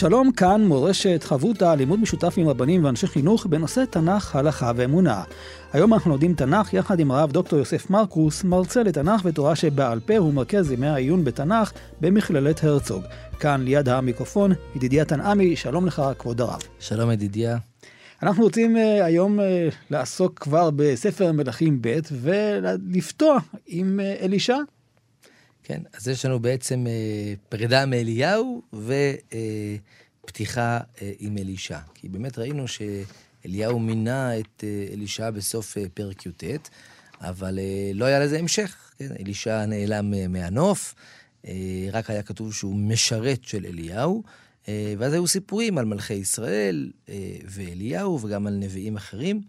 שלום, כאן מורשת חברותא, לימוד משותף עם רבנים ואנשי חינוך בנושא תנ"ך, הלכה ואמונה. היום אנחנו לומדים תנ"ך יחד עם הרב דוקטור יוסף מרקוס, מרצה לתנ"ך ותורה שבעל פה ומרכז ימי העיון בתנ"ך במכללת הרצוג. כאן ליד המיקרופון, ידידיה תנעמי, שלום לך, כבוד הרב. שלום ידידיה. אנחנו רוצים uh, היום uh, לעסוק כבר בספר מלכים ב' ולפתוח עם uh, אלישע. כן, אז יש לנו בעצם אה, פרידה מאליהו ופתיחה אה, אה, עם אלישע. כי באמת ראינו שאליהו מינה את אה, אלישע בסוף אה, פרק י"ט, אבל אה, לא היה לזה המשך. כן? אלישע נעלם אה, מהנוף, אה, רק היה כתוב שהוא משרת של אליהו. אה, ואז היו סיפורים על מלכי ישראל אה, ואליהו וגם על נביאים אחרים.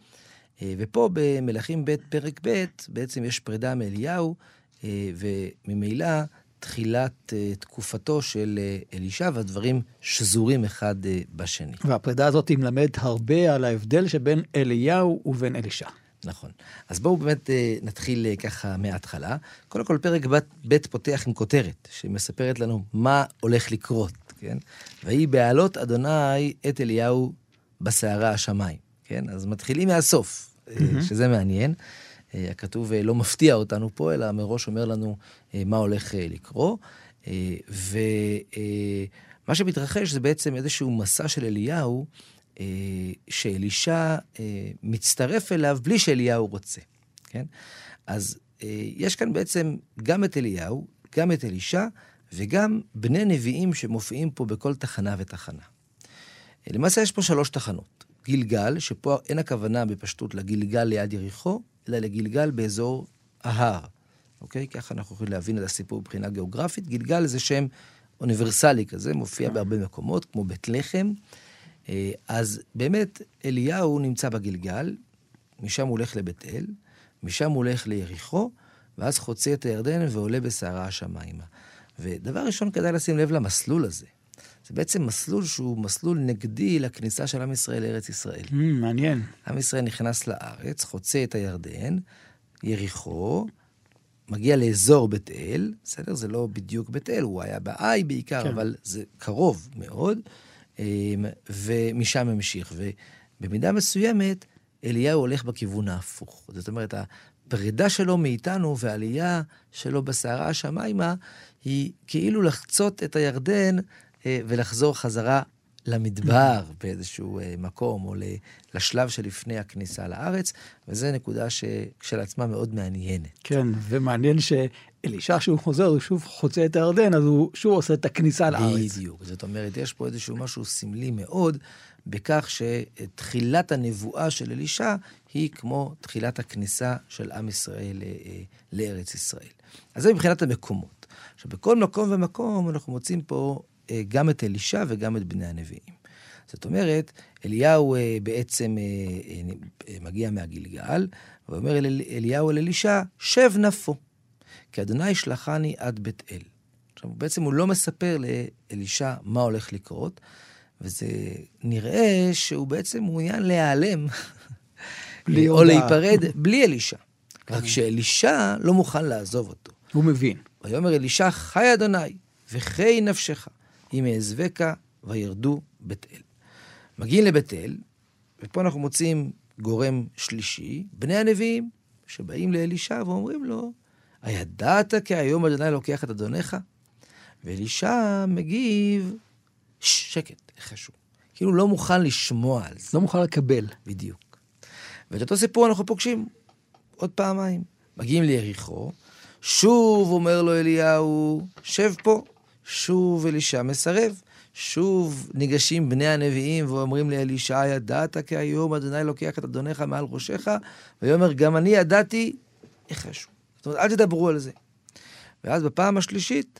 אה, ופה במלכים ב' פרק ב', בעצם יש פרידה מאליהו, וממילא תחילת אה, תקופתו של אה, אלישע, והדברים שזורים אחד בשני. והפרידה הזאת היא מלמדת הרבה על ההבדל שבין אליהו ובין אלישע. נכון. אז בואו באמת נתחיל ככה מההתחלה. קודם כל, פרק ב' פותח עם כותרת, שמספרת לנו מה הולך לקרות, כן? ויהי בעלות אדוני את אליהו בסערה השמיים, כן? אז מתחילים מהסוף, mm-hmm. שזה מעניין. אה, הכתוב אה, לא מפתיע אותנו פה, אלא מראש אומר לנו אה, מה הולך לקרות. ומה שמתרחש זה בעצם איזשהו מסע של אליהו, שאלישע מצטרף אליו בלי שאליהו רוצה, כן? אז יש כאן בעצם גם את אליהו, גם את אלישע, וגם בני נביאים שמופיעים פה בכל תחנה ותחנה. למעשה יש פה שלוש תחנות. גילגל, שפה אין הכוונה בפשטות לגילגל ליד יריחו, אלא לגלגל באזור ההר. אוקיי? ככה אנחנו יכולים להבין את הסיפור מבחינה גיאוגרפית. גלגל זה שם אוניברסלי כזה, מופיע בהרבה מקומות, כמו בית לחם. אה, אז באמת, אליהו נמצא בגלגל, משם הוא הולך לבית אל, משם הוא הולך ליריחו, ואז חוצה את הירדן ועולה בסערה השמיימה. ודבר ראשון, כדאי לשים לב למסלול הזה. זה בעצם מסלול שהוא מסלול נגדי לכניסה של עם ישראל לארץ ישראל. Mm, מעניין. עם ישראל נכנס לארץ, חוצה את הירדן, יריחו, מגיע לאזור בית אל, בסדר? זה לא בדיוק בית אל, הוא היה באי בעיקר, כן. אבל זה קרוב מאוד, אמ, ומשם המשיך. ובמידה מסוימת, אליהו הולך בכיוון ההפוך. זאת אומרת, הפרידה שלו מאיתנו והעלייה שלו בסערה השמיימה, היא כאילו לחצות את הירדן ולחזור חזרה למדבר באיזשהו אה, מקום, או לשלב שלפני הכניסה לארץ, וזו נקודה שכשלעצמה מאוד מעניינת. כן, ומעניין שאלישע, כשהוא חוזר, הוא שוב חוצה את הירדן, אז הוא שוב עושה את הכניסה לארץ. בדיוק. זאת אומרת, יש פה איזשהו משהו סמלי מאוד, בכך שתחילת הנבואה של אלישע היא כמו תחילת הכניסה של עם ישראל אה, לארץ ישראל. אז זה מבחינת המקומות. עכשיו, בכל מקום ומקום אנחנו מוצאים פה אה, גם את אלישע וגם את בני הנביאים. זאת אומרת, אליהו אה, בעצם אה, מגיע מהגלגל, ואומר אל, אליהו אל אלישע, שב נפו, כי אדוני שלחני עד בית אל. עכשיו, בעצם הוא לא מספר לאלישע מה הולך לקרות, וזה נראה שהוא בעצם מעוניין להיעלם, או להיפרד, בלי אלישע. רק שאלישע לא מוכן לעזוב אותו. הוא מבין. ויאמר אלישע, חי אדוני, וחי נפשך, אם אעזבקה וירדו בית אל. מגיעים לבית אל, ופה אנחנו מוצאים גורם שלישי, בני הנביאים, שבאים לאלישע ואומרים לו, הידעת כי היום אדוני לוקח את אדונך? ואלישע מגיב, שקט, חשוב. כאילו לא מוכן לשמוע על זה. לא מוכן לקבל. בדיוק. ואת אותו סיפור אנחנו פוגשים עוד פעמיים. מגיעים ליריחו, שוב אומר לו אליהו, שב פה. שוב אלישע מסרב. שוב ניגשים בני הנביאים ואומרים לאלישע, ידעת כי היום אדוני לוקח את אדונך מעל ראשך, ויאמר, גם אני ידעתי, איך חשוב. זאת אומרת, אל תדברו על זה. ואז בפעם השלישית,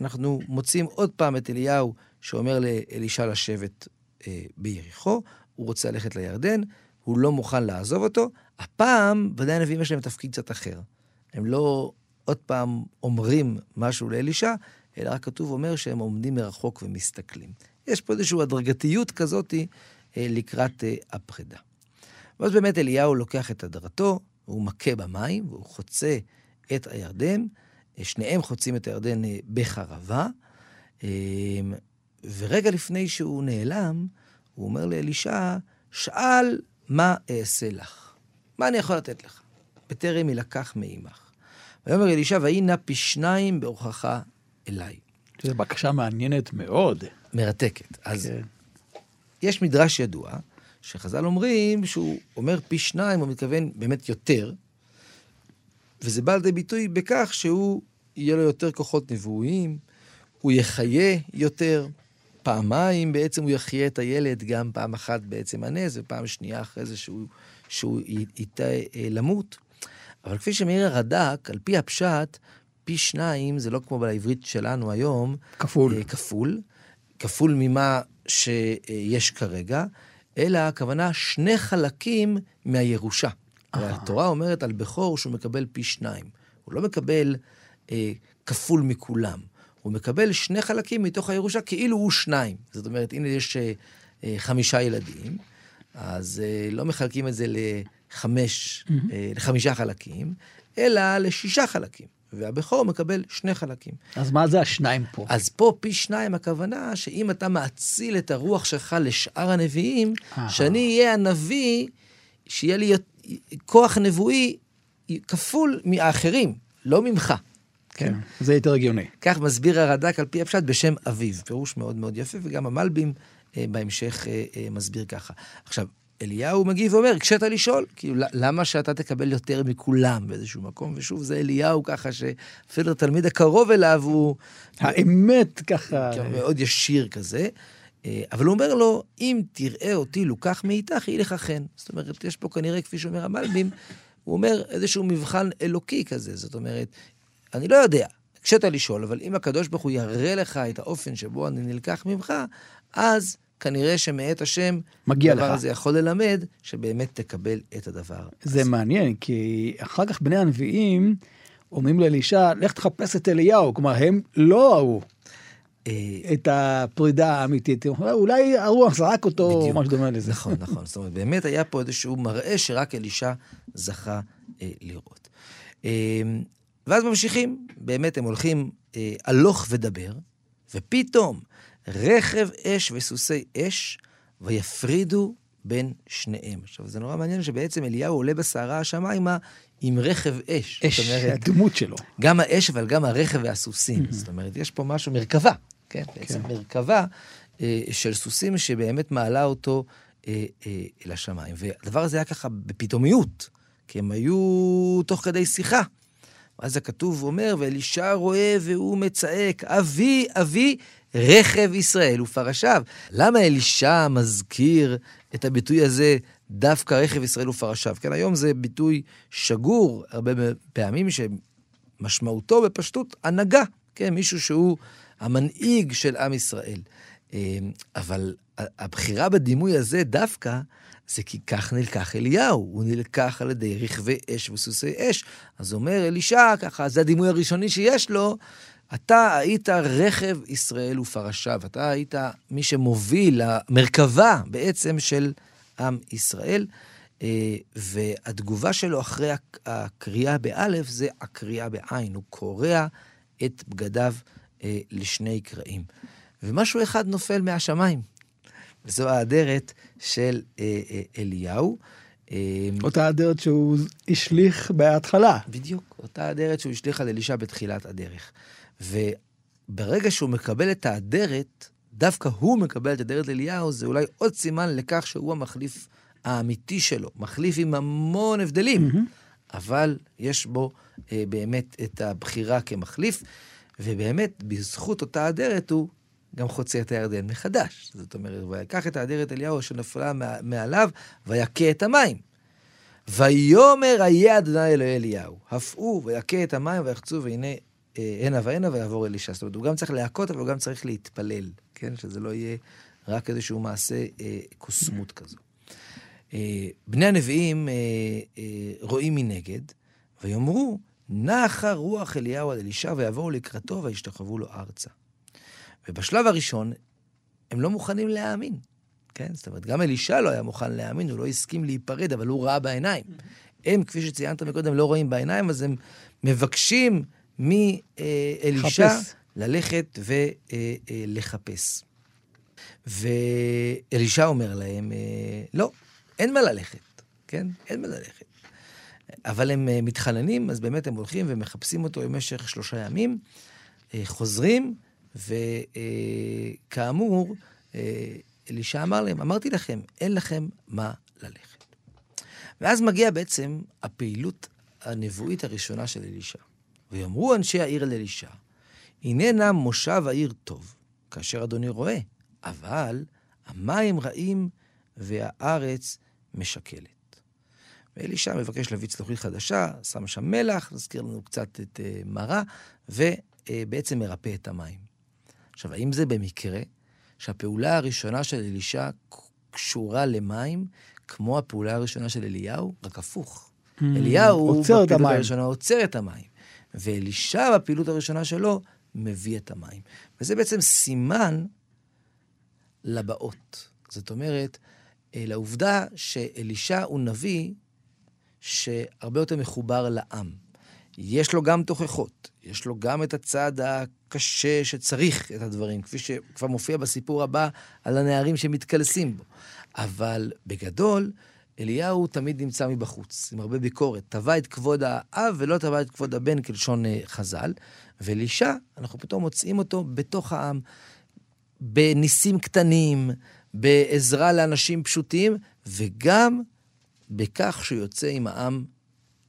אנחנו מוצאים עוד פעם את אליהו שאומר לאלישע לשבת אה, ביריחו, הוא רוצה ללכת לירדן, הוא לא מוכן לעזוב אותו. הפעם, ודאי הנביאים יש להם תפקיד קצת אחר. הם לא עוד פעם אומרים משהו לאלישע, אלא רק כתוב אומר שהם עומדים מרחוק ומסתכלים. יש פה איזושהי הדרגתיות כזאת אה, לקראת אה, הפרידה. ואז באמת אליהו לוקח את הדרתו, הוא מכה במים, והוא חוצה את הירדן. אה, שניהם חוצים את הירדן בחרבה. ורגע לפני שהוא נעלם, הוא אומר לאלישע, שאל מה אעשה לך? מה אני יכול לתת לך? בטרם יילקח מעמך. ויאמר אלישע, ויהי נא פי שניים באורחך אליי. זו בקשה מעניינת מאוד. מרתקת. אז כן. יש מדרש ידוע, שחז"ל אומרים שהוא אומר פי שניים, הוא מתכוון באמת יותר, וזה בא לידי ביטוי בכך שהוא, יהיה לו יותר כוחות נבואיים, הוא יחיה יותר, פעמיים בעצם הוא יחיה את הילד, גם פעם אחת בעצם הנס, ופעם שנייה אחרי זה שהוא, שהוא ייטה אה, למות. אבל כפי שמעיר הרד"ק, על פי הפשט, פי שניים זה לא כמו בעברית שלנו היום. כפול. אה, כפול. כפול ממה שיש כרגע, אלא הכוונה שני חלקים מהירושה. התורה אומרת על בכור שהוא מקבל פי שניים. הוא לא מקבל אה, כפול מכולם. הוא מקבל שני חלקים מתוך הירושה כאילו הוא שניים. זאת אומרת, הנה יש אה, אה, חמישה ילדים, אז אה, לא מחלקים את זה לחמש, אה, לחמישה חלקים, אלא לשישה חלקים. והבכור מקבל שני חלקים. אז מה זה השניים פה? אז פה פי שניים הכוונה שאם אתה מאציל את הרוח שלך לשאר הנביאים, אהה. שאני אהיה הנביא, שיהיה לי כוח נבואי כפול מהאחרים, לא ממך. כן, זה יותר הגיוני. כך מסביר הרד"ק על פי הפשט בשם אביו. פירוש מאוד מאוד יפה, וגם המלבים אה, בהמשך אה, אה, מסביר ככה. עכשיו, אליהו מגיב ואומר, הקשית לשאול, כאילו, למה שאתה תקבל יותר מכולם באיזשהו מקום? ושוב, זה אליהו ככה, שאפילו התלמיד הקרוב אליו הוא האמת ככה... מאוד ישיר כזה. אה, אבל הוא אומר לו, אם תראה אותי לוקח מאיתך, יהי לך חן. זאת אומרת, יש פה כנראה, כפי שאומר המלבים, הוא אומר איזשהו מבחן אלוקי כזה. זאת אומרת, אני לא יודע, הקשית לשאול, אבל אם הקדוש ברוך הוא יראה לך את האופן שבו אני נלקח ממך, אז כנראה שמאת השם, מגיע הדבר לך. הזה יכול ללמד שבאמת תקבל את הדבר. זה הזה. מעניין, כי אחר כך בני הנביאים אומרים לאלישע, לך תחפש את אליהו. כלומר, הם לא ראו אה, את הפרידה האמיתית. אולי הרוח זרק אותו, או בדיוק. משהו דומה לזה. נכון, נכון. זאת אומרת, באמת היה פה איזשהו מראה שרק אלישע זכה אה, לראות. אה, ואז ממשיכים, באמת הם הולכים אה, הלוך ודבר, ופתאום רכב אש וסוסי אש, ויפרידו בין שניהם. עכשיו, זה נורא מעניין שבעצם אליהו עולה בסערה השמיימה עם רכב אש. אש, אומרת, הדמות שלו. גם האש, אבל גם הרכב והסוסים. זאת אומרת, יש פה משהו, מרכבה, כן? בעצם מרכבה אה, של סוסים שבאמת מעלה אותו אה, אה, אל השמיים. והדבר הזה היה ככה בפתאומיות, כי הם היו תוך כדי שיחה. ואז הכתוב אומר, ואלישע רואה והוא מצעק, אבי, אבי, רכב ישראל ופרשיו. למה אלישע מזכיר את הביטוי הזה, דווקא רכב ישראל ופרשיו? כן, היום זה ביטוי שגור הרבה פעמים, שמשמעותו בפשטות הנהגה, כן, מישהו שהוא המנהיג של עם ישראל. אה, אבל הבחירה בדימוי הזה דווקא, זה כי כך נלקח אליהו, הוא נלקח על ידי רכבי אש וסוסי אש. אז אומר אלישע, ככה, זה הדימוי הראשוני שיש לו, אתה היית רכב ישראל ופרשיו, אתה היית מי שמוביל, המרכבה בעצם של עם ישראל. אה, והתגובה שלו אחרי הק- הקריאה באלף זה הקריאה בעין, הוא קורע את בגדיו אה, לשני קרעים. ומשהו אחד נופל מהשמיים, וזו האדרת של אה, אליהו. אותה הדרך שהוא השליך בהתחלה. בדיוק, אותה אדרת שהוא השליך על אלישע בתחילת הדרך. וברגע שהוא מקבל את האדרת, דווקא הוא מקבל את אדרת אליהו, זה אולי עוד סימן לכך שהוא המחליף האמיתי שלו. מחליף עם המון הבדלים, אבל יש בו אה, באמת את הבחירה כמחליף, ובאמת, בזכות אותה אדרת הוא גם חוצה את הירדן מחדש. זאת אומרת, ויקח את האדרת אליהו שנפלה מה- מעליו, ויכה את המים. ויאמר איה אדוני אלוהי אליהו, הפעו ויכה את המים ויחצו והנה הנה והנה ויעבור אלישע. זאת אומרת, הוא גם צריך להכות, אבל הוא גם צריך להתפלל, כן? שזה לא יהיה רק איזשהו מעשה אה, קוסמות כזו. אה, בני הנביאים אה, אה, רואים מנגד, ויאמרו, נחה רוח אליהו על אלישע ויבואו לקראתו וישתחוו לו ארצה. ובשלב הראשון, הם לא מוכנים להאמין. כן? זאת אומרת, גם אלישע לא היה מוכן להאמין, הוא לא הסכים להיפרד, אבל הוא ראה בעיניים. הם, כפי שציינת מקודם, לא רואים בעיניים, אז הם מבקשים מאלישע ללכת ולחפש. ואלישע אומר להם, לא, אין מה ללכת, כן? אין מה ללכת. אבל הם מתחננים, אז באמת הם הולכים ומחפשים אותו במשך שלושה ימים, חוזרים, וכאמור, אלישע אמר להם, אמרתי לכם, אין לכם מה ללכת. ואז מגיעה בעצם הפעילות הנבואית הראשונה של אלישע. ויאמרו אנשי העיר אל אלישע, הננה מושב העיר טוב, כאשר אדוני רואה, אבל המים רעים והארץ משקלת. ואלישע מבקש להביא צלוחית חדשה, שם שם מלח, נזכיר לנו קצת את uh, מרה, ובעצם מרפא את המים. עכשיו, האם זה במקרה שהפעולה הראשונה של אלישע קשורה למים, כמו הפעולה הראשונה של אליהו, רק הפוך. Mm, אליהו, בפעילות הראשונה, עוצר את המים. ואלישע, בפעילות הראשונה שלו, מביא את המים. וזה בעצם סימן לבאות. זאת אומרת, אה, לעובדה שאלישע הוא נביא שהרבה יותר מחובר לעם. יש לו גם תוכחות, יש לו גם את הצד הקשה שצריך את הדברים, כפי שכבר מופיע בסיפור הבא על הנערים שמתקלסים בו. אבל בגדול, אליהו תמיד נמצא מבחוץ, עם הרבה ביקורת. תבע את כבוד האב ולא תבע את כבוד הבן, כלשון אה, חז"ל. ואלישע, אנחנו פתאום מוצאים אותו בתוך העם, בניסים קטנים, בעזרה לאנשים פשוטים, וגם בכך שהוא יוצא עם העם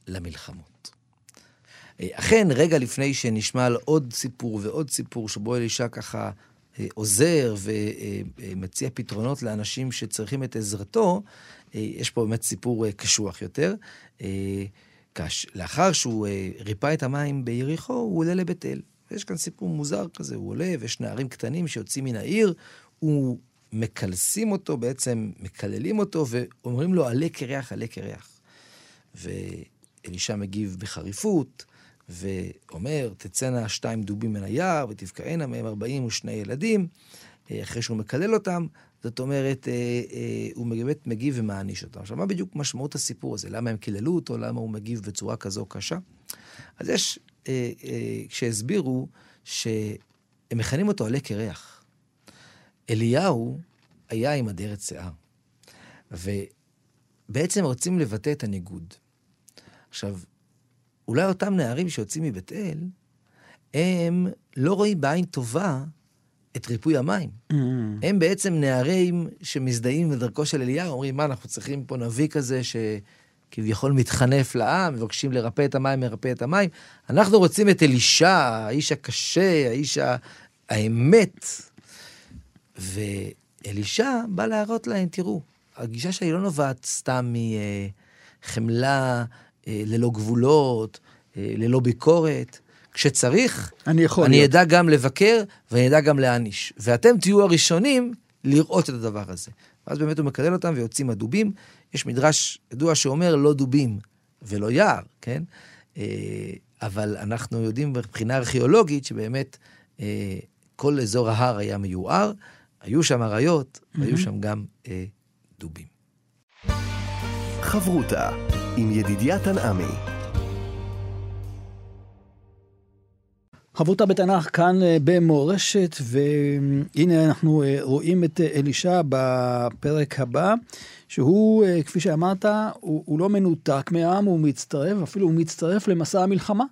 למלחמות. אכן, רגע לפני שנשמע על עוד סיפור ועוד סיפור, שבו אלישע ככה אה, עוזר ומציע פתרונות לאנשים שצריכים את עזרתו, אה, יש פה באמת סיפור אה, קשוח יותר. לאחר שהוא ריפא את המים ביריחו, הוא עולה לבית אל. יש כאן סיפור מוזר כזה, הוא עולה ויש נערים קטנים שיוצאים מן העיר, הוא מקלסים אותו, בעצם מקללים אותו, ואומרים לו, עלה קרח, עלה קרח. ואלישע מגיב בחריפות, ואומר, תצאנה שתיים דובים מן היער, ותבקענה מהם ארבעים ושני ילדים, אה, אחרי שהוא מקלל אותם, זאת אומרת, אה, אה, הוא באמת מגיב ומעניש אותם. עכשיו, מה בדיוק משמעות הסיפור הזה? למה הם קיללו אותו? למה הוא מגיב בצורה כזו קשה? אז יש, כשהסבירו שהם מכנים אותו עלה קרח. אליהו היה עם אדרת שיער, ובעצם רוצים לבטא את הניגוד. עכשיו, אולי אותם נערים שיוצאים מבית אל, הם לא רואים בעין טובה את ריפוי המים. Mm. הם בעצם נערים שמזדהים בדרכו של אליהו, אומרים, מה, אנחנו צריכים פה נביא כזה שכביכול מתחנף לעם, מבקשים לרפא את המים, מרפא את המים. אנחנו רוצים את אלישע, האיש הקשה, האיש האמת. ואלישע בא להראות להם, תראו, הגישה שלי לא נובעת סתם מחמלה אה, ללא גבולות, אה, ללא ביקורת. כשצריך, אני, יכול אני אדע גם לבקר ואני אדע גם להעניש. ואתם תהיו הראשונים לראות את הדבר הזה. ואז באמת הוא מקלל אותם ויוצאים הדובים. יש מדרש ידוע שאומר לא דובים ולא יער, כן? אה, אבל אנחנו יודעים מבחינה ארכיאולוגית שבאמת כל אזור ההר היה מיוער, היו שם אריות, mm-hmm. והיו שם גם דובים. חברותה עם ידידיה תנעמי. חברותה בתנ"ך כאן אה, במורשת, והנה אנחנו אה, רואים את אה, אלישע בפרק הבא, שהוא, כפי שאמרת, הוא, הוא לא מנותק מהעם, הוא מצטרף, אפילו הוא מצטרף למסע המלחמה.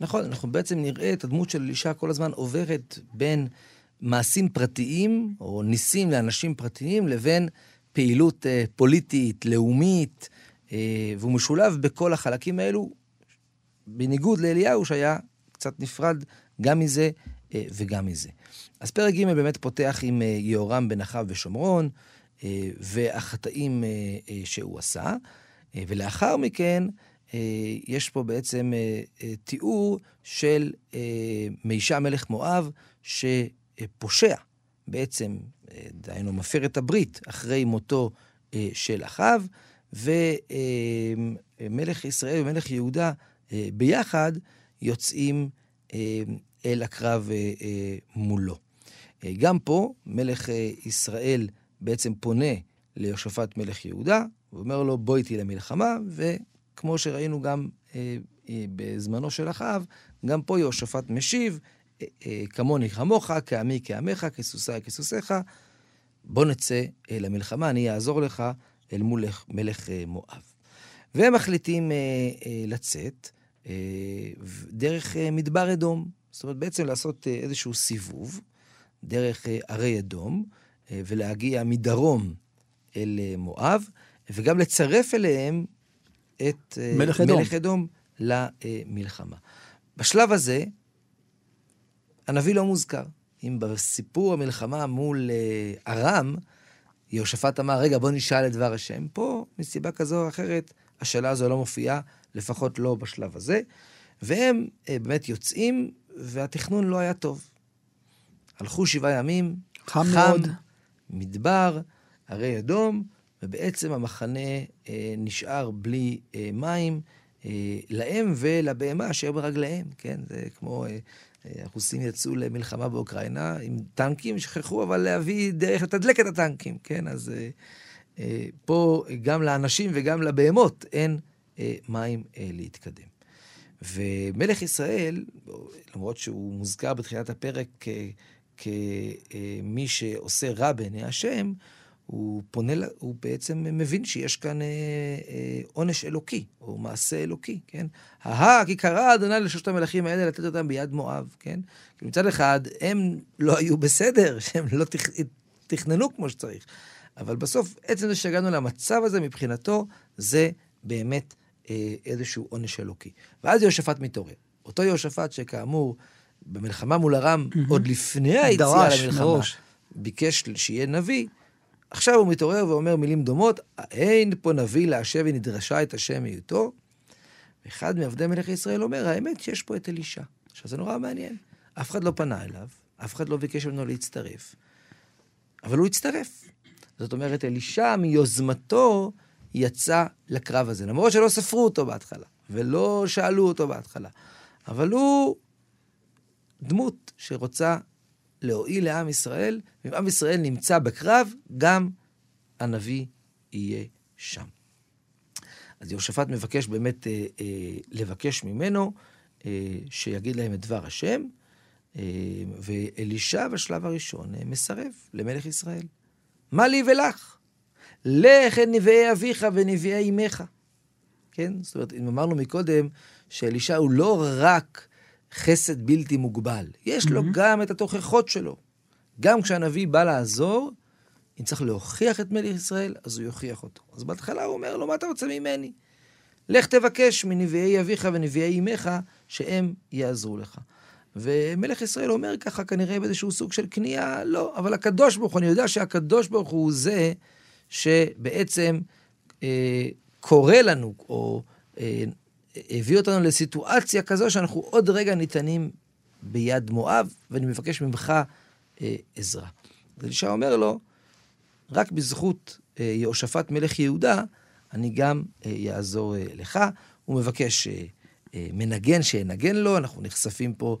נכון, אנחנו בעצם נראה את הדמות של אלישע כל הזמן עוברת בין מעשים פרטיים, או ניסים לאנשים פרטיים, לבין פעילות פוליטית, לאומית, והוא משולב בכל החלקים האלו, בניגוד לאליהו שהיה קצת נפרד גם מזה אה, וגם מזה. אז פרק ג' באמת פותח עם אה, יהורם בן אחאב ושומרון, והחטאים שהוא עשה, ולאחר מכן יש פה בעצם תיאור של מישה מלך מואב שפושע בעצם, דהיינו, מפר את הברית אחרי מותו של אחאב, ומלך ישראל ומלך יהודה ביחד יוצאים אל הקרב מולו. גם פה מלך ישראל בעצם פונה ליהושפט מלך יהודה, ואומר לו, בוא איתי למלחמה, וכמו שראינו גם אה, אה, בזמנו של אחאב, גם פה יהושפט משיב, אה, אה, כמוני כמוך, כעמי כעמך, כסוסי כסוסיך, בוא נצא אה, למלחמה, אני אעזור לך אל מול מלך אה, מואב. והם מחליטים אה, אה, לצאת אה, דרך אה, מדבר אדום, זאת אומרת, בעצם לעשות אה, איזשהו סיבוב דרך אה, ערי אדום, אה, ולהגיע מדרום אל אה, מואב, וגם לצרף אליהם את אה, מלך אדום, מלך אדום למלחמה. בשלב הזה, הנביא לא מוזכר. אם בסיפור המלחמה מול ארם, יהושפט אמר, רגע, בוא נשאל את דבר השם. פה, מסיבה כזו או אחרת, השאלה הזו לא מופיעה, לפחות לא בשלב הזה. והם באמת יוצאים, והתכנון לא היה טוב. הלכו שבעה ימים, חם, חם מאוד, מדבר, הרי אדום, ובעצם המחנה אה, נשאר בלי אה, מים אה, להם ולבהמה אשר ברגליהם, כן? זה כמו... אה, הרוסים יצאו למלחמה באוקראינה עם טנקים, שכחו אבל להביא דרך לתדלק את הטנקים, כן? אז אה, אה, פה גם לאנשים וגם לבהמות אין אה, מים אה, להתקדם. ומלך ישראל, למרות שהוא מוזכר בתחילת הפרק כמי שעושה רע בעיני השם, הוא פונה, הוא בעצם מבין שיש כאן אה, אה, עונש אלוקי, או מעשה אלוקי, כן? ההא, כי קרא אדוני לשלושת המלכים האלה לתת אותם ביד מואב, כן? כי מצד אחד, הם לא היו בסדר, שהם לא תכ... תכננו כמו שצריך. אבל בסוף, עצם זה שהגענו למצב הזה, מבחינתו, זה באמת אה, איזשהו עונש אלוקי. ואז יהושפט מתעורר. אותו יהושפט שכאמור, במלחמה מול ארם, mm-hmm. עוד לפני היציאה למלחמה, מראש. ביקש שיהיה נביא, עכשיו הוא מתעורר ואומר מילים דומות, אין פה נביא להשב ונדרשה את השם מהיותו. ואחד מעבדי מלך ישראל אומר, האמת שיש פה את אלישע. עכשיו זה נורא מעניין. אף אחד לא פנה אליו, אף אחד לא ביקש ממנו להצטרף, אבל הוא הצטרף. זאת אומרת, אלישע מיוזמתו יצא לקרב הזה, למרות שלא ספרו אותו בהתחלה, ולא שאלו אותו בהתחלה. אבל הוא דמות שרוצה להועיל לעם ישראל, ואם עם ישראל נמצא בקרב, גם הנביא יהיה שם. אז יהושפט מבקש באמת אה, אה, לבקש ממנו אה, שיגיד להם את דבר השם, אה, ואלישע בשלב הראשון אה, מסרב למלך ישראל. מה לי ולך? לך את נביאי אביך ונביאי אמך. כן? זאת אומרת, אם אמרנו מקודם שאלישע הוא לא רק חסד בלתי מוגבל. יש לו mm-hmm. גם את התוכחות שלו. גם כשהנביא בא לעזור, אם צריך להוכיח את מלך ישראל, אז הוא יוכיח אותו. אז בהתחלה הוא אומר לו, מה אתה רוצה ממני? לך תבקש מנביאי אביך ונביאי אמך, שהם יעזרו לך. ומלך ישראל אומר ככה, כנראה באיזשהו סוג של כניעה, לא, אבל הקדוש ברוך הוא, אני יודע שהקדוש ברוך הוא זה שבעצם אה, קורא לנו, או אה, הביא אותנו לסיטואציה כזו שאנחנו עוד רגע ניתנים ביד מואב, ואני מבקש ממך אה, עזרה. אלישע אומר לו, רק בזכות אה, יהושפט מלך יהודה, אני גם אה, יעזור אה, לך. הוא מבקש אה, אה, מנגן שינגן לו, אנחנו נחשפים פה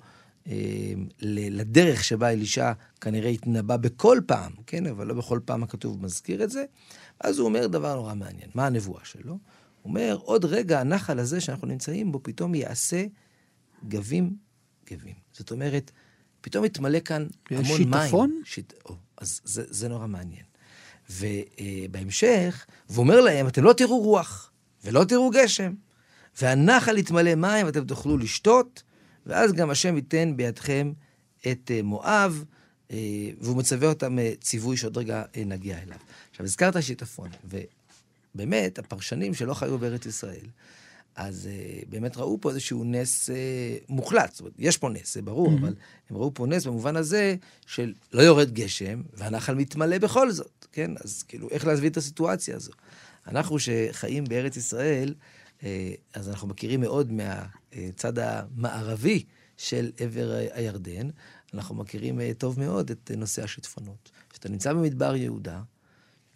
לדרך שבה אלישע כנראה התנבא בכל פעם, כן? אבל לא בכל פעם הכתוב מזכיר את זה. אז הוא אומר דבר נורא מעניין. מה הנבואה שלו? אומר, עוד רגע הנחל הזה שאנחנו נמצאים בו פתאום יעשה גבים גבים. זאת אומרת, פתאום יתמלא כאן המון שיטפון? מים. שיטפון? שיט... או, אז זה, זה נורא מעניין. ובהמשך, והוא אומר להם, אתם לא תראו רוח ולא תראו גשם, והנחל יתמלא מים ואתם תוכלו לשתות, ואז גם השם ייתן בידכם את אה, מואב, אה, והוא מצווה אותם אה, ציווי שעוד רגע נגיע אליו. עכשיו, הזכרת שיטפון, באמת, הפרשנים שלא חיו בארץ ישראל, אז uh, באמת ראו פה איזשהו נס uh, מוחלט. זאת אומרת, יש פה נס, זה ברור, mm-hmm. אבל הם ראו פה נס במובן הזה של לא יורד גשם, והנחל מתמלא בכל זאת, כן? אז כאילו, איך להסביר את הסיטואציה הזו? אנחנו שחיים בארץ ישראל, uh, אז אנחנו מכירים מאוד מהצד המערבי של עבר הירדן, אנחנו מכירים אה, טוב מאוד את אה, נושא השיטפונות. כשאתה נמצא במדבר יהודה,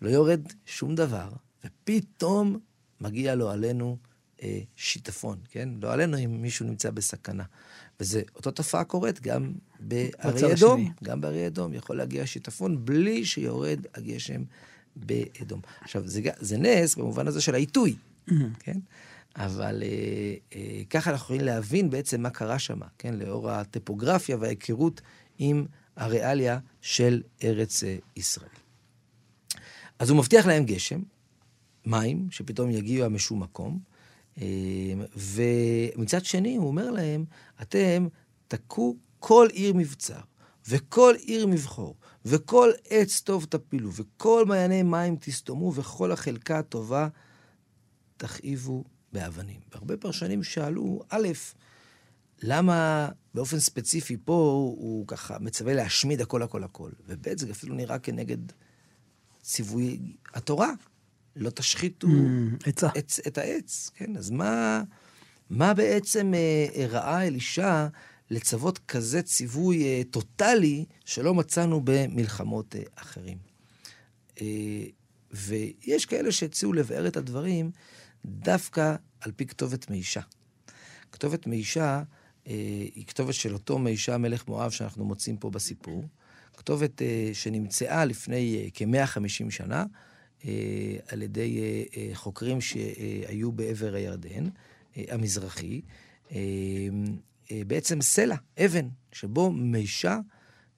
לא יורד שום דבר, ופתאום מגיע לו עלינו אה, שיטפון, כן? לא עלינו אם מישהו נמצא בסכנה. וזה, אותה תופעה קורית גם בארי אדום. השני. גם בארי אדום יכול להגיע שיטפון בלי שיורד הגשם באדום. עכשיו, זה, זה נס במובן הזה של העיתוי. כן? אבל אה, אה, ככה אנחנו יכולים להבין בעצם מה קרה שם, כן? לאור הטופוגרפיה וההיכרות עם הריאליה של ארץ אה, ישראל. אז הוא מבטיח להם גשם, מים, שפתאום יגיעו משום מקום, אה, ומצד שני הוא אומר להם, אתם תכו כל עיר מבצר, וכל עיר מבחור, וכל עץ טוב תפילו, וכל מעייני מים תסתומו, וכל החלקה הטובה תכאיבו באבנים. והרבה פרשנים שאלו, א', למה באופן ספציפי פה הוא ככה מצווה להשמיד הכל הכל הכל, וב', זה אפילו נראה כנגד ציווי התורה. לא תשחיתו mm, את, את העץ, כן? אז מה, מה בעצם אה, ראה אלישע לצוות כזה ציווי אה, טוטאלי שלא מצאנו במלחמות אה, אחרים? אה, ויש כאלה שהציעו לבאר את הדברים דווקא על פי כתובת מישה. כתובת מישה אה, היא כתובת של אותו מישה מלך מואב שאנחנו מוצאים פה בסיפור. כתובת אה, שנמצאה לפני אה, כ-150 שנה אה, על ידי אה, אה, חוקרים שהיו בעבר הירדן אה, המזרחי. אה, אה, בעצם סלע, אבן, שבו מישה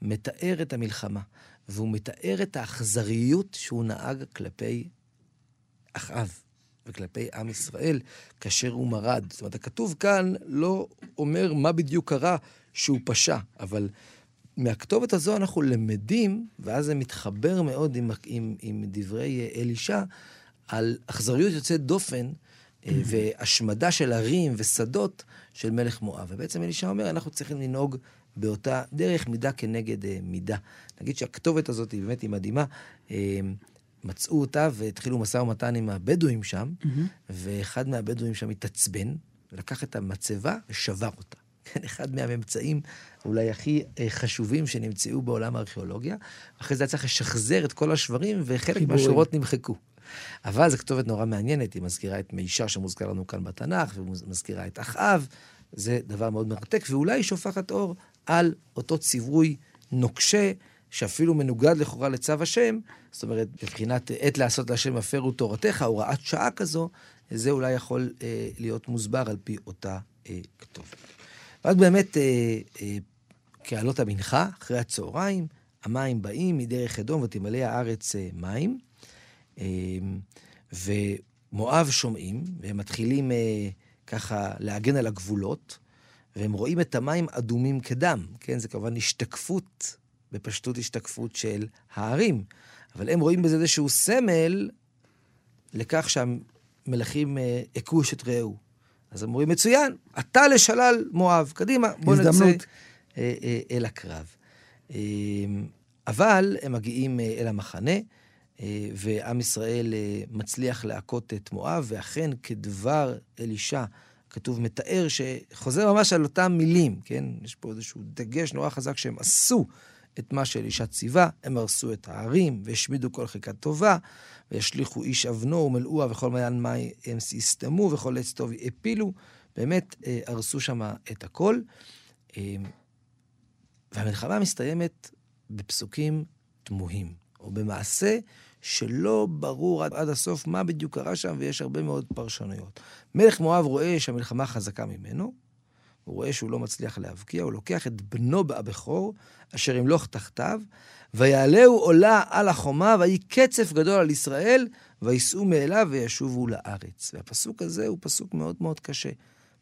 מתאר את המלחמה. והוא מתאר את האכזריות שהוא נהג כלפי אחאב. וכלפי עם ישראל כאשר הוא מרד. זאת אומרת, הכתוב כאן לא אומר מה בדיוק קרה שהוא פשע, אבל מהכתובת הזו אנחנו למדים, ואז זה מתחבר מאוד עם, עם, עם דברי אלישע, על אכזריות יוצאת דופן mm-hmm. והשמדה של ערים ושדות של מלך מואב. ובעצם אלישע אומר, אנחנו צריכים לנהוג באותה דרך, מידה כנגד אה, מידה. נגיד שהכתובת הזאת היא באמת היא מדהימה. מצאו אותה והתחילו משא ומתן עם הבדואים שם, mm-hmm. ואחד מהבדואים שם התעצבן, לקח את המצבה ושבר אותה. כן, אחד מהממצאים אולי הכי אה, חשובים שנמצאו בעולם הארכיאולוגיה. אחרי זה היה צריך לשחזר את כל השברים, וחלק חיבורים. מהשורות נמחקו. אבל זו כתובת נורא מעניינת, היא מזכירה את מישר שמוזכר לנו כאן בתנ"ך, ומזכירה את אחאב, זה דבר מאוד מרתק, ואולי שופכת אור על אותו ציווי נוקשה שאפילו מנוגד לכאורה לצו השם, זאת אומרת, מבחינת עת לעשות להשם הפרו תורתך, הוראת שעה כזו, זה אולי יכול אה, להיות מוסבר על פי אותה אה, כתובת. ואז באמת, אה, אה, כעלות המנחה, אחרי הצהריים, המים באים מדרך אדום ותמלא הארץ אה, מים, אה, ומואב שומעים, והם מתחילים אה, ככה להגן על הגבולות, והם רואים את המים אדומים כדם, כן? זה כמובן השתקפות בפשטות השתקפות של הערים. אבל הם רואים בזה איזשהו סמל לכך שהמלכים אה, הכו את רעהו. אז הם אומרים, מצוין, אתה לשלל מואב, קדימה, בוא נצא אה, אה, אל הקרב. אה, אבל הם מגיעים אה, אל המחנה, אה, ועם ישראל אה, מצליח להכות את מואב, ואכן כדבר אלישע, כתוב מתאר שחוזר ממש על אותם מילים, כן? יש פה איזשהו דגש נורא חזק שהם עשו את מה שאלישע ציווה, הם הרסו את הערים, והשמידו כל חלקה טובה, והשליכו איש אבנו ומלאוה וכל מעיין מים הם יסתמו, וכל עץ טוב הפילו. באמת, אה, הרסו שם את הכל. אה, והמלחמה מסתיימת בפסוקים תמוהים, או במעשה שלא ברור עד, עד הסוף מה בדיוק קרה שם, ויש הרבה מאוד פרשנויות. מלך מואב רואה שהמלחמה חזקה ממנו, הוא רואה שהוא לא מצליח להבקיע, הוא לוקח את בנו הבכור, אשר ימלוך תחתיו, ויעלהו עולה על החומה, ויהי קצף גדול על ישראל, וייסעו מאליו וישובו לארץ. והפסוק הזה הוא פסוק מאוד מאוד קשה.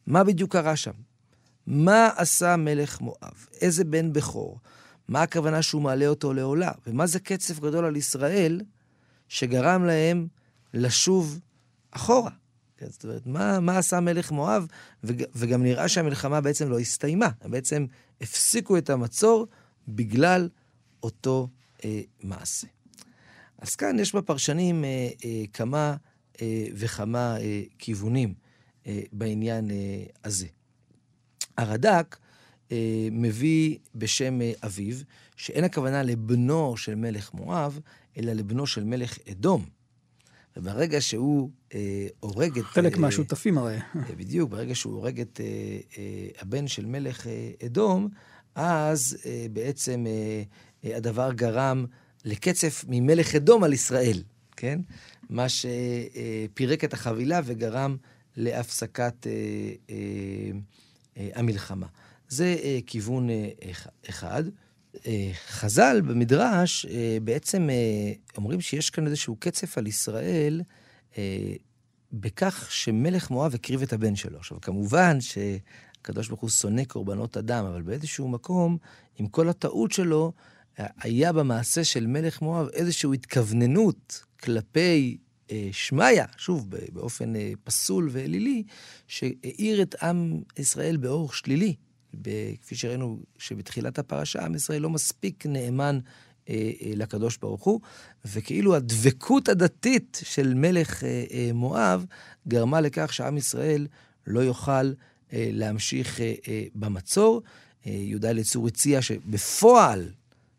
מה בדיוק קרה שם? מה עשה מלך מואב? איזה בן בכור? מה הכוונה שהוא מעלה אותו לעולה? ומה זה קצף גדול על ישראל שגרם להם לשוב אחורה? כן, זאת אומרת, מה, מה עשה מלך מואב? וג, וגם נראה שהמלחמה בעצם לא הסתיימה. הם בעצם הפסיקו את המצור בגלל אותו אה, מעשה. אז כאן יש בפרשנים אה, אה, כמה אה, וכמה אה, כיוונים אה, בעניין אה, הזה. הרד"ק אה, מביא בשם אה, אביו, שאין הכוונה לבנו של מלך מואב, אלא לבנו של מלך אדום. וברגע שהוא אה, הורג את... חלק אה, מהשותפים הרי. אה, בדיוק, ברגע שהוא הורג את אה, אה, הבן של מלך אה, אדום, אז אה, בעצם אה, אה, הדבר גרם לקצף ממלך אדום על ישראל, כן? מה שפירק את החבילה וגרם להפסקת אה, אה, אה, המלחמה. זה אה, כיוון אה, אחד. אה, חז"ל במדרש אה, בעצם אה, אומרים שיש כאן איזשהו קצף על ישראל בכך שמלך מואב הקריב את הבן שלו. עכשיו, כמובן שהקדוש ברוך הוא שונא קורבנות אדם, אבל באיזשהו מקום, עם כל הטעות שלו, היה במעשה של מלך מואב איזושהי התכווננות כלפי שמעיה, שוב, באופן פסול ואלילי, שהאיר את עם ישראל באור שלילי. כפי שראינו שבתחילת הפרשה, עם ישראל לא מספיק נאמן אה, אה, לקדוש ברוך הוא, וכאילו הדבקות הדתית של מלך אה, אה, מואב גרמה לכך שעם ישראל לא יוכל אה, להמשיך אה, אה, במצור. אה, יהודה אליצור הציע שבפועל,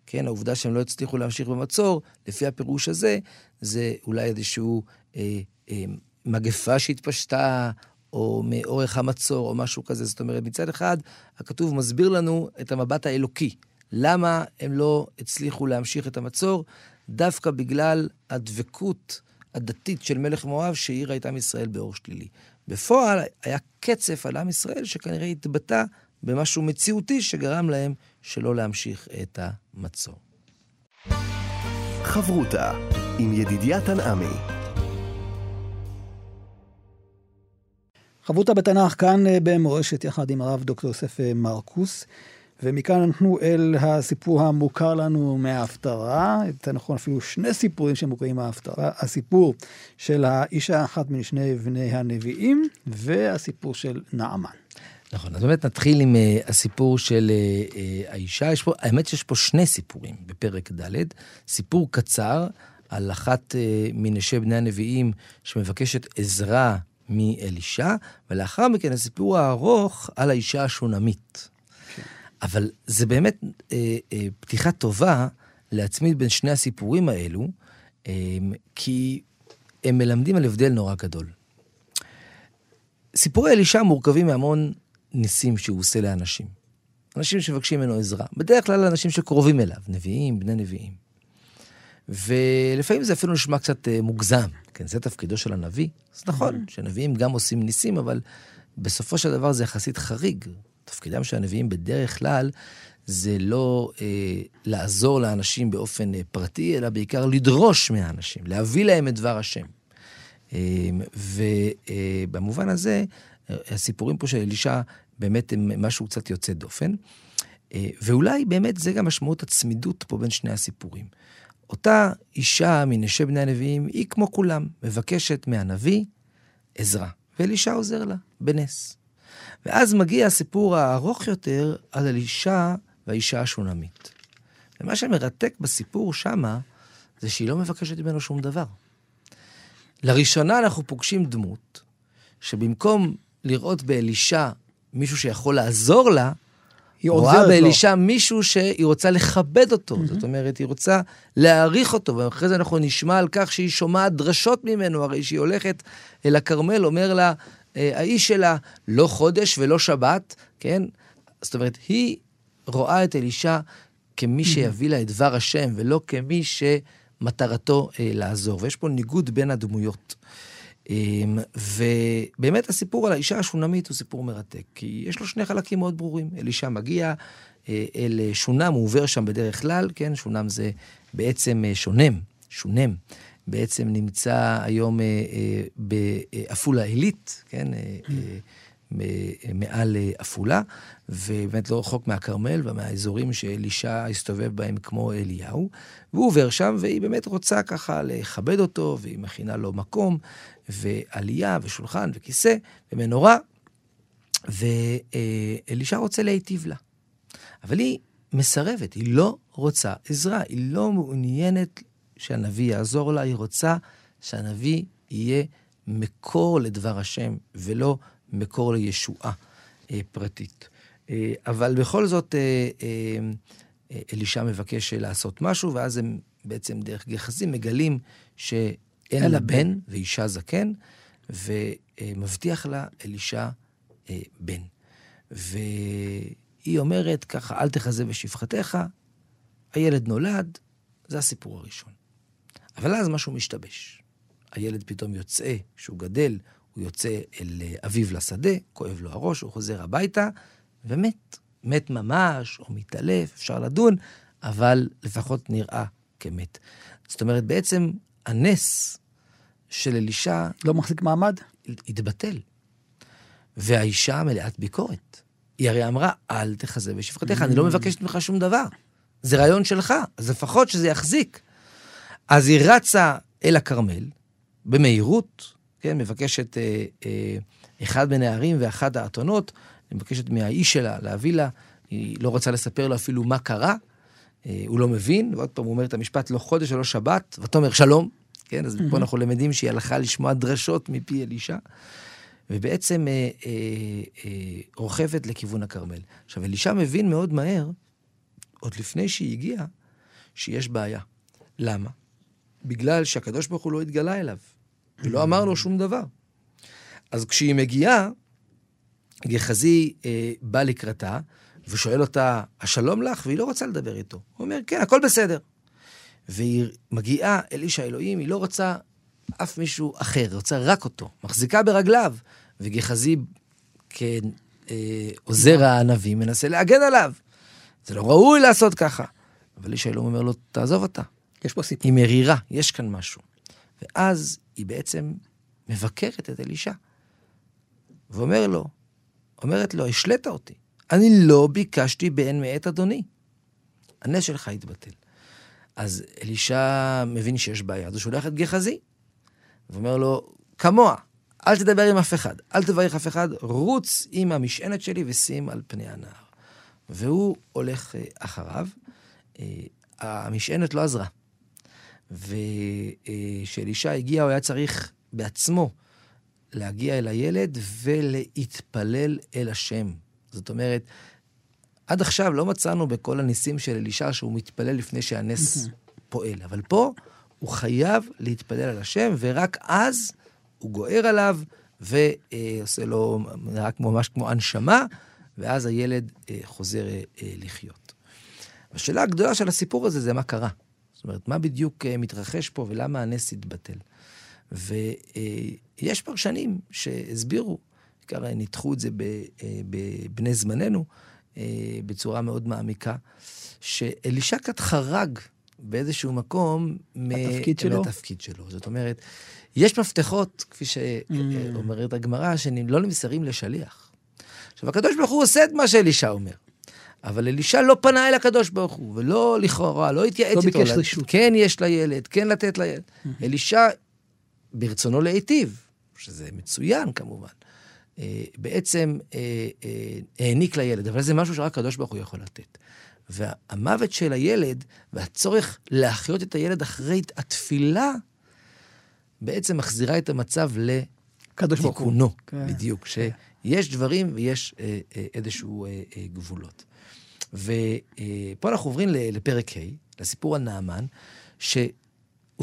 כן, העובדה שהם לא הצליחו להמשיך במצור, לפי הפירוש הזה, זה אולי איזשהו אה, אה, מגפה שהתפשטה, או מאורך המצור, או משהו כזה. זאת אומרת, מצד אחד, הכתוב מסביר לנו את המבט האלוקי. למה הם לא הצליחו להמשיך את המצור? דווקא בגלל הדבקות הדתית של מלך מואב שהאירה את עם ישראל באור שלילי. בפועל היה קצף על עם ישראל שכנראה התבטא במשהו מציאותי שגרם להם שלא להמשיך את המצור. חברותה עם ידידיה תנעמי חברותה בתנ"ך כאן אה, במורשת יחד עם הרב דוקטור יוסף אה, מרקוס. ומכאן אנחנו אל הסיפור המוכר לנו מההפטרה, יותר נכון אפילו שני סיפורים שמוכרים מההפטרה, הסיפור של האישה האחת משני בני הנביאים, והסיפור של נעמן. נכון, אז באמת נתחיל עם uh, הסיפור של uh, uh, האישה. יש פה, האמת שיש פה שני סיפורים בפרק ד', סיפור קצר על אחת uh, מנשי בני הנביאים שמבקשת עזרה מאלישע, ולאחר מכן הסיפור הארוך על האישה השונמית. אבל זה באמת אה, אה, פתיחה טובה להצמיד בין שני הסיפורים האלו, אה, כי הם מלמדים על הבדל נורא גדול. סיפורי אלישע מורכבים מהמון ניסים שהוא עושה לאנשים. אנשים שמבקשים ממנו עזרה. בדרך כלל אנשים שקרובים אליו, נביאים, בני נביאים. ולפעמים זה אפילו נשמע קצת אה, מוגזם, כן, זה תפקידו של הנביא. אז נכון, mm-hmm. שנביאים גם עושים ניסים, אבל בסופו של דבר זה יחסית חריג. תפקידם של הנביאים בדרך כלל זה לא אה, לעזור לאנשים באופן אה, פרטי, אלא בעיקר לדרוש מהאנשים, להביא להם את דבר השם. אה, ובמובן אה, הזה, הסיפורים פה של אלישע באמת הם משהו קצת יוצא דופן. אה, ואולי באמת זה גם משמעות הצמידות פה בין שני הסיפורים. אותה אישה מנשי בני הנביאים היא כמו כולם, מבקשת מהנביא עזרה, ואלישע עוזר לה, בנס. ואז מגיע הסיפור הארוך יותר על אלישע והאישה השונמית. ומה שמרתק בסיפור שמה, זה שהיא לא מבקשת ממנו שום דבר. לראשונה אנחנו פוגשים דמות שבמקום לראות באלישע מישהו שיכול לעזור לה, היא רואה באלישע מישהו שהיא רוצה לכבד אותו, mm-hmm. זאת אומרת, היא רוצה להעריך אותו, ואחרי זה אנחנו נשמע על כך שהיא שומעת דרשות ממנו, הרי שהיא הולכת אל הכרמל, אומר לה, אה, האיש שלה, לא חודש ולא שבת, כן? זאת אומרת, היא רואה את אלישע כמי שיביא לה את דבר השם, ולא כמי שמטרתו אה, לעזור. ויש פה ניגוד בין הדמויות. אמ, ובאמת הסיפור על האישה השונמית הוא סיפור מרתק, כי יש לו שני חלקים מאוד ברורים. אלישע מגיע אה, אל שונם, הוא עובר שם בדרך כלל, כן? שונם זה בעצם אה, שונם, שונם. בעצם נמצא היום אה, בעפולה עילית, כן? מעל עפולה, ובאמת לא רחוק מהכרמל ומהאזורים שאלישע הסתובב בהם כמו אליהו. והוא עובר שם, והיא באמת רוצה ככה לכבד אותו, והיא מכינה לו מקום, ועלייה, ושולחן, וכיסא, ומנורה, ואלישע רוצה להיטיב לה. אבל היא מסרבת, היא לא רוצה עזרה, היא לא מעוניינת שהנביא יעזור לה, היא רוצה שהנביא יהיה מקור לדבר השם, ולא מקור לישועה אה, פרטית. אה, אבל בכל זאת, אה, אה, אלישע מבקש לעשות משהו, ואז הם בעצם דרך גחזי מגלים שאין לה בן ואישה זקן, ומבטיח לה אלישע בן. והיא אומרת ככה, אל תחזה בשפחתך, הילד נולד, זה הסיפור הראשון. אבל אז משהו משתבש. הילד פתאום יוצא, כשהוא גדל, הוא יוצא אל אביו לשדה, כואב לו הראש, הוא חוזר הביתה, ומת. מת ממש, או מתעלף, אפשר לדון, אבל לפחות נראה כמת. זאת אומרת, בעצם הנס של אלישע... לא מחזיק מעמד? התבטל. והאישה מלאת ביקורת. היא הרי אמרה, אל תחזה בשפחתך, אני לא מבקשת ממך שום דבר. זה רעיון שלך, אז לפחות שזה יחזיק. אז היא רצה אל הכרמל, במהירות, כן, מבקשת אה, אה, אחד בנערים ואחת האתונות, היא מבקשת מהאיש שלה להביא לה, היא לא רוצה לספר לו אפילו מה קרה, אה, הוא לא מבין, ועוד פעם הוא אומר את המשפט לא חודש ולא שבת, ותאמר שלום, כן, אז פה אנחנו למדים שהיא הלכה לשמוע דרשות מפי אלישע, ובעצם אה, אה, אה, רוכבת לכיוון הכרמל. עכשיו, אלישע מבין מאוד מהר, עוד לפני שהיא הגיעה, שיש בעיה. למה? בגלל שהקדוש ברוך הוא לא התגלה אליו, ולא אמר לו שום דבר. אז כשהיא מגיעה, גחזי אה, בא לקראתה, ושואל אותה, השלום לך? והיא לא רוצה לדבר איתו. הוא אומר, כן, הכל בסדר. והיא מגיעה אל איש האלוהים, היא לא רוצה אף מישהו אחר, היא רוצה רק אותו. מחזיקה ברגליו, וגחזי כעוזר הענבים מנסה להגן עליו. זה לא ראוי לעשות ככה. אבל איש האלוהים אומר לו, תעזוב אותה. יש פה סיפור. היא מרירה, יש כאן משהו. ואז היא בעצם מבקרת את אלישע. ואומר לו, אומרת לו, השלית אותי. אני לא ביקשתי בן מאת אדוני. הנס שלך התבטל. אז אלישע מבין שיש בעיה, אז הוא שולח את גחזי, ואומר לו, כמוה, אל תדבר עם אף אחד, אל תברך אף אחד, רוץ עם המשענת שלי ושים על פני הנהר. והוא הולך אה, אחריו. אה, המשענת לא עזרה. וכשאלישע הגיע, הוא היה צריך בעצמו להגיע אל הילד ולהתפלל אל השם. זאת אומרת, עד עכשיו לא מצאנו בכל הניסים של אלישע שהוא מתפלל לפני שהנס פועל, אבל פה הוא חייב להתפלל על השם, ורק אז הוא גוער עליו ועושה לו, נראה ממש כמו הנשמה, ואז הילד אה, חוזר אה, לחיות. השאלה הגדולה של הסיפור הזה זה מה קרה. זאת אומרת, מה בדיוק אה, מתרחש פה ולמה הנס התבטל. ויש פרשנים שהסבירו, בעיקר ניתחו את זה בבני זמננו, בצורה מאוד מעמיקה, שאלישע קצת חרג באיזשהו מקום התפקיד שלו. מהתפקיד שלו. זאת אומרת, יש מפתחות, כפי שאומרת הגמרא, שלא נמסרים לשליח. עכשיו, הקדוש ברוך הוא עושה את מה שאלישע אומר. אבל אלישע לא פנה אל הקדוש ברוך הוא, ולא לכאורה, לא התייעץ לא איתו. לא ביקש רשות. כן יש לילד, כן לתת לילד. אלישע, ברצונו להיטיב, שזה מצוין כמובן, אה, בעצם אה, אה, העניק לילד, אבל זה משהו שרק הקדוש ברוך הוא יכול לתת. והמוות של הילד, והצורך להחיות את הילד אחרי התפילה, בעצם מחזירה את המצב לתיקונו, כן. בדיוק. כן. שיש דברים ויש איזשהו גבולות. ופה אנחנו עוברים לפרק ה', לסיפור על נעמן, שהוא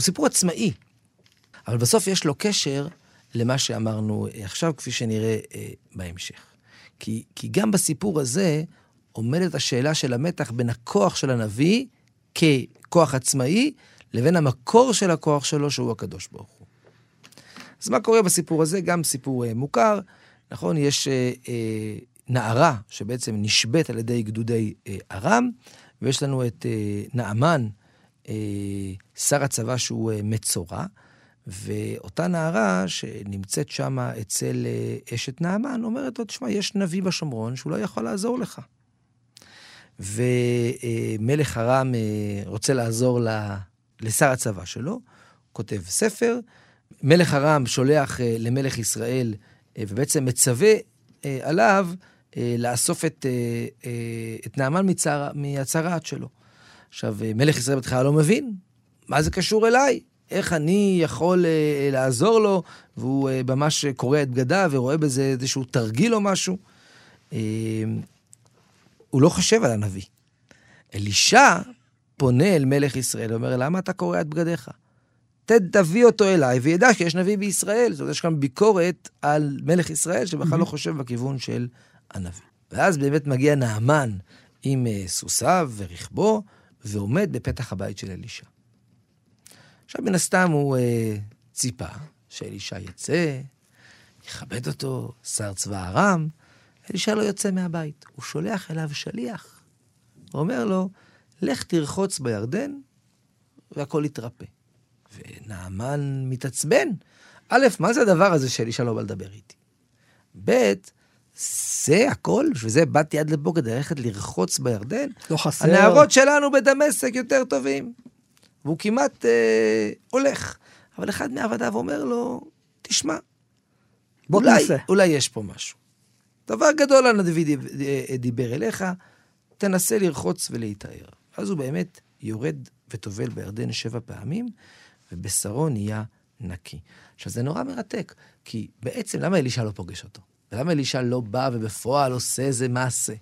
סיפור עצמאי, אבל בסוף יש לו קשר למה שאמרנו עכשיו, כפי שנראה אה, בהמשך. כי, כי גם בסיפור הזה עומדת השאלה של המתח בין הכוח של הנביא ככוח עצמאי, לבין המקור של הכוח שלו, שהוא הקדוש ברוך הוא. אז מה קורה בסיפור הזה? גם סיפור אה, מוכר, נכון? יש אה, אה, נערה שבעצם נשבית על ידי גדודי אה, ארם, ויש לנו את אה, נעמן, אה, שר הצבא שהוא מצורע, ואותה נערה שנמצאת שם אצל אשת נעמן, אומרת לו, תשמע, יש נביא בשומרון שהוא לא יכול לעזור לך. ומלך ארם רוצה לעזור לשר הצבא שלו, כותב ספר, מלך ארם שולח למלך ישראל ובעצם מצווה עליו לאסוף את, את נעמן מצר, מהצרעת שלו. עכשיו, מלך ישראל בתחילה לא מבין, מה זה קשור אליי? איך אני יכול לעזור לו? והוא ממש קורע את בגדיו ורואה בזה איזשהו תרגיל או משהו. הוא לא חושב על הנביא. אלישע פונה אל מלך ישראל ואומר, למה אתה קורע את בגדיך? תביא אותו אליי וידע שיש נביא בישראל. זאת אומרת, יש כאן ביקורת על מלך ישראל שבכלל לא חושב בכיוון של הנביא. ואז באמת מגיע נעמן עם אה, סוסיו ורכבו, ועומד בפתח הבית של אלישע. עכשיו, מן הסתם הוא אה, ציפה שאלישע יצא, יכבד אותו, שר צבא ארם. אלישע לא יוצא מהבית, הוא שולח אליו שליח. הוא אומר לו, לך תרחוץ בירדן, והכל יתרפא. ונעמן מתעצבן. א', מה זה הדבר הזה שאלישע לא בא לדבר איתי? ב', זה הכל? בשביל זה באתי עד לפה כדי ללכת לרחוץ בירדן? לא חסר. הנערות שלנו בדמשק יותר טובים. והוא כמעט אה, הולך. אבל אחד מעבדיו אומר לו, תשמע, בוא אולי, תנסה. אולי יש פה משהו. דבר גדול הנביא אה, דיבר אליך, תנסה לרחוץ ולהיטהר. אז הוא באמת יורד וטובל בירדן שבע פעמים, ובשרו נהיה נקי. עכשיו, זה נורא מרתק, כי בעצם למה אלישע לא פוגש אותו? ולמה אלישע לא בא ובפועל עושה איזה מעשה?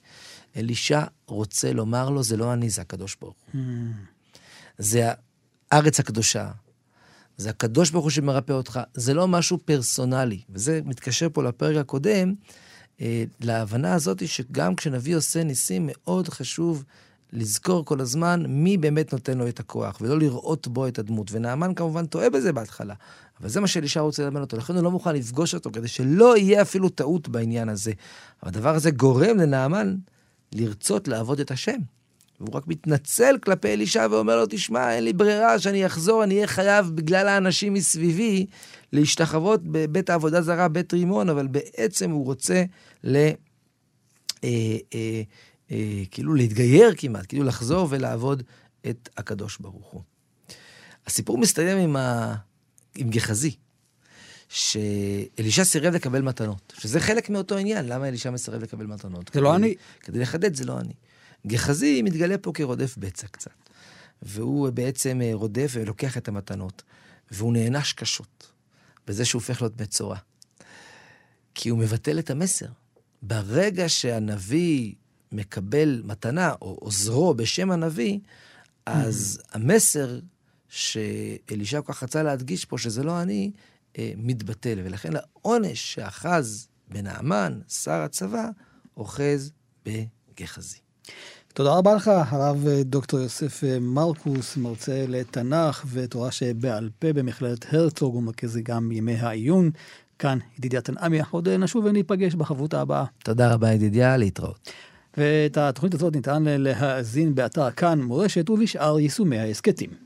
אלישע רוצה לומר לו, זה לא אני, זה הקדוש ברוך הוא. זה הארץ הקדושה, זה הקדוש ברוך הוא שמרפא אותך, זה לא משהו פרסונלי. וזה מתקשר פה לפרק הקודם, אה, להבנה הזאת שגם כשנביא עושה ניסים, מאוד חשוב לזכור כל הזמן מי באמת נותן לו את הכוח, ולא לראות בו את הדמות. ונעמן כמובן טועה בזה בהתחלה, אבל זה מה שאלישע רוצה ללמד אותו, לכן הוא לא מוכן לפגוש אותו, כדי שלא יהיה אפילו טעות בעניין הזה. אבל הדבר הזה גורם לנעמן לרצות לעבוד את השם. והוא רק מתנצל כלפי אלישע ואומר לו, תשמע, אין לי ברירה שאני אחזור, אני אהיה חייב בגלל האנשים מסביבי להשתחוות בבית העבודה זרה, בית רימון, אבל בעצם הוא רוצה ל... אה, אה, אה, כאילו להתגייר כמעט, כאילו לחזור ולעבוד את הקדוש ברוך הוא. הסיפור מסתיים עם, ה... עם גחזי, שאלישע סירב לקבל מתנות, שזה חלק מאותו עניין, למה אלישע מסרב לקבל מתנות? זה לא כדי- אני. כדי לחדד, זה לא אני. גחזי מתגלה פה כרודף בצע קצת, והוא בעצם אה, רודף ולוקח את המתנות, והוא נענש קשות בזה שהוא הופך להיות מצורע. כי הוא מבטל את המסר. ברגע שהנביא מקבל מתנה, או עוזרו בשם הנביא, אז המסר שאלישע כל כך רצה להדגיש פה, שזה לא אני, אה, מתבטל. ולכן העונש שאחז בנעמן, שר הצבא, אוחז בגחזי. תודה רבה לך, הרב אה, דוקטור יוסף אה, מרקוס, מרצה לתנ"ך ותורה שבעל פה במכללת הרצוג ומרכזי גם ימי העיון. כאן ידידיה תנעמי, עוד נשוב וניפגש בחברותה הבאה. תודה רבה, ידידיה, להתראות. ואת התוכנית הזאת ניתן להאזין באתר כאן מורשת ובשאר יישומי ההסכתים.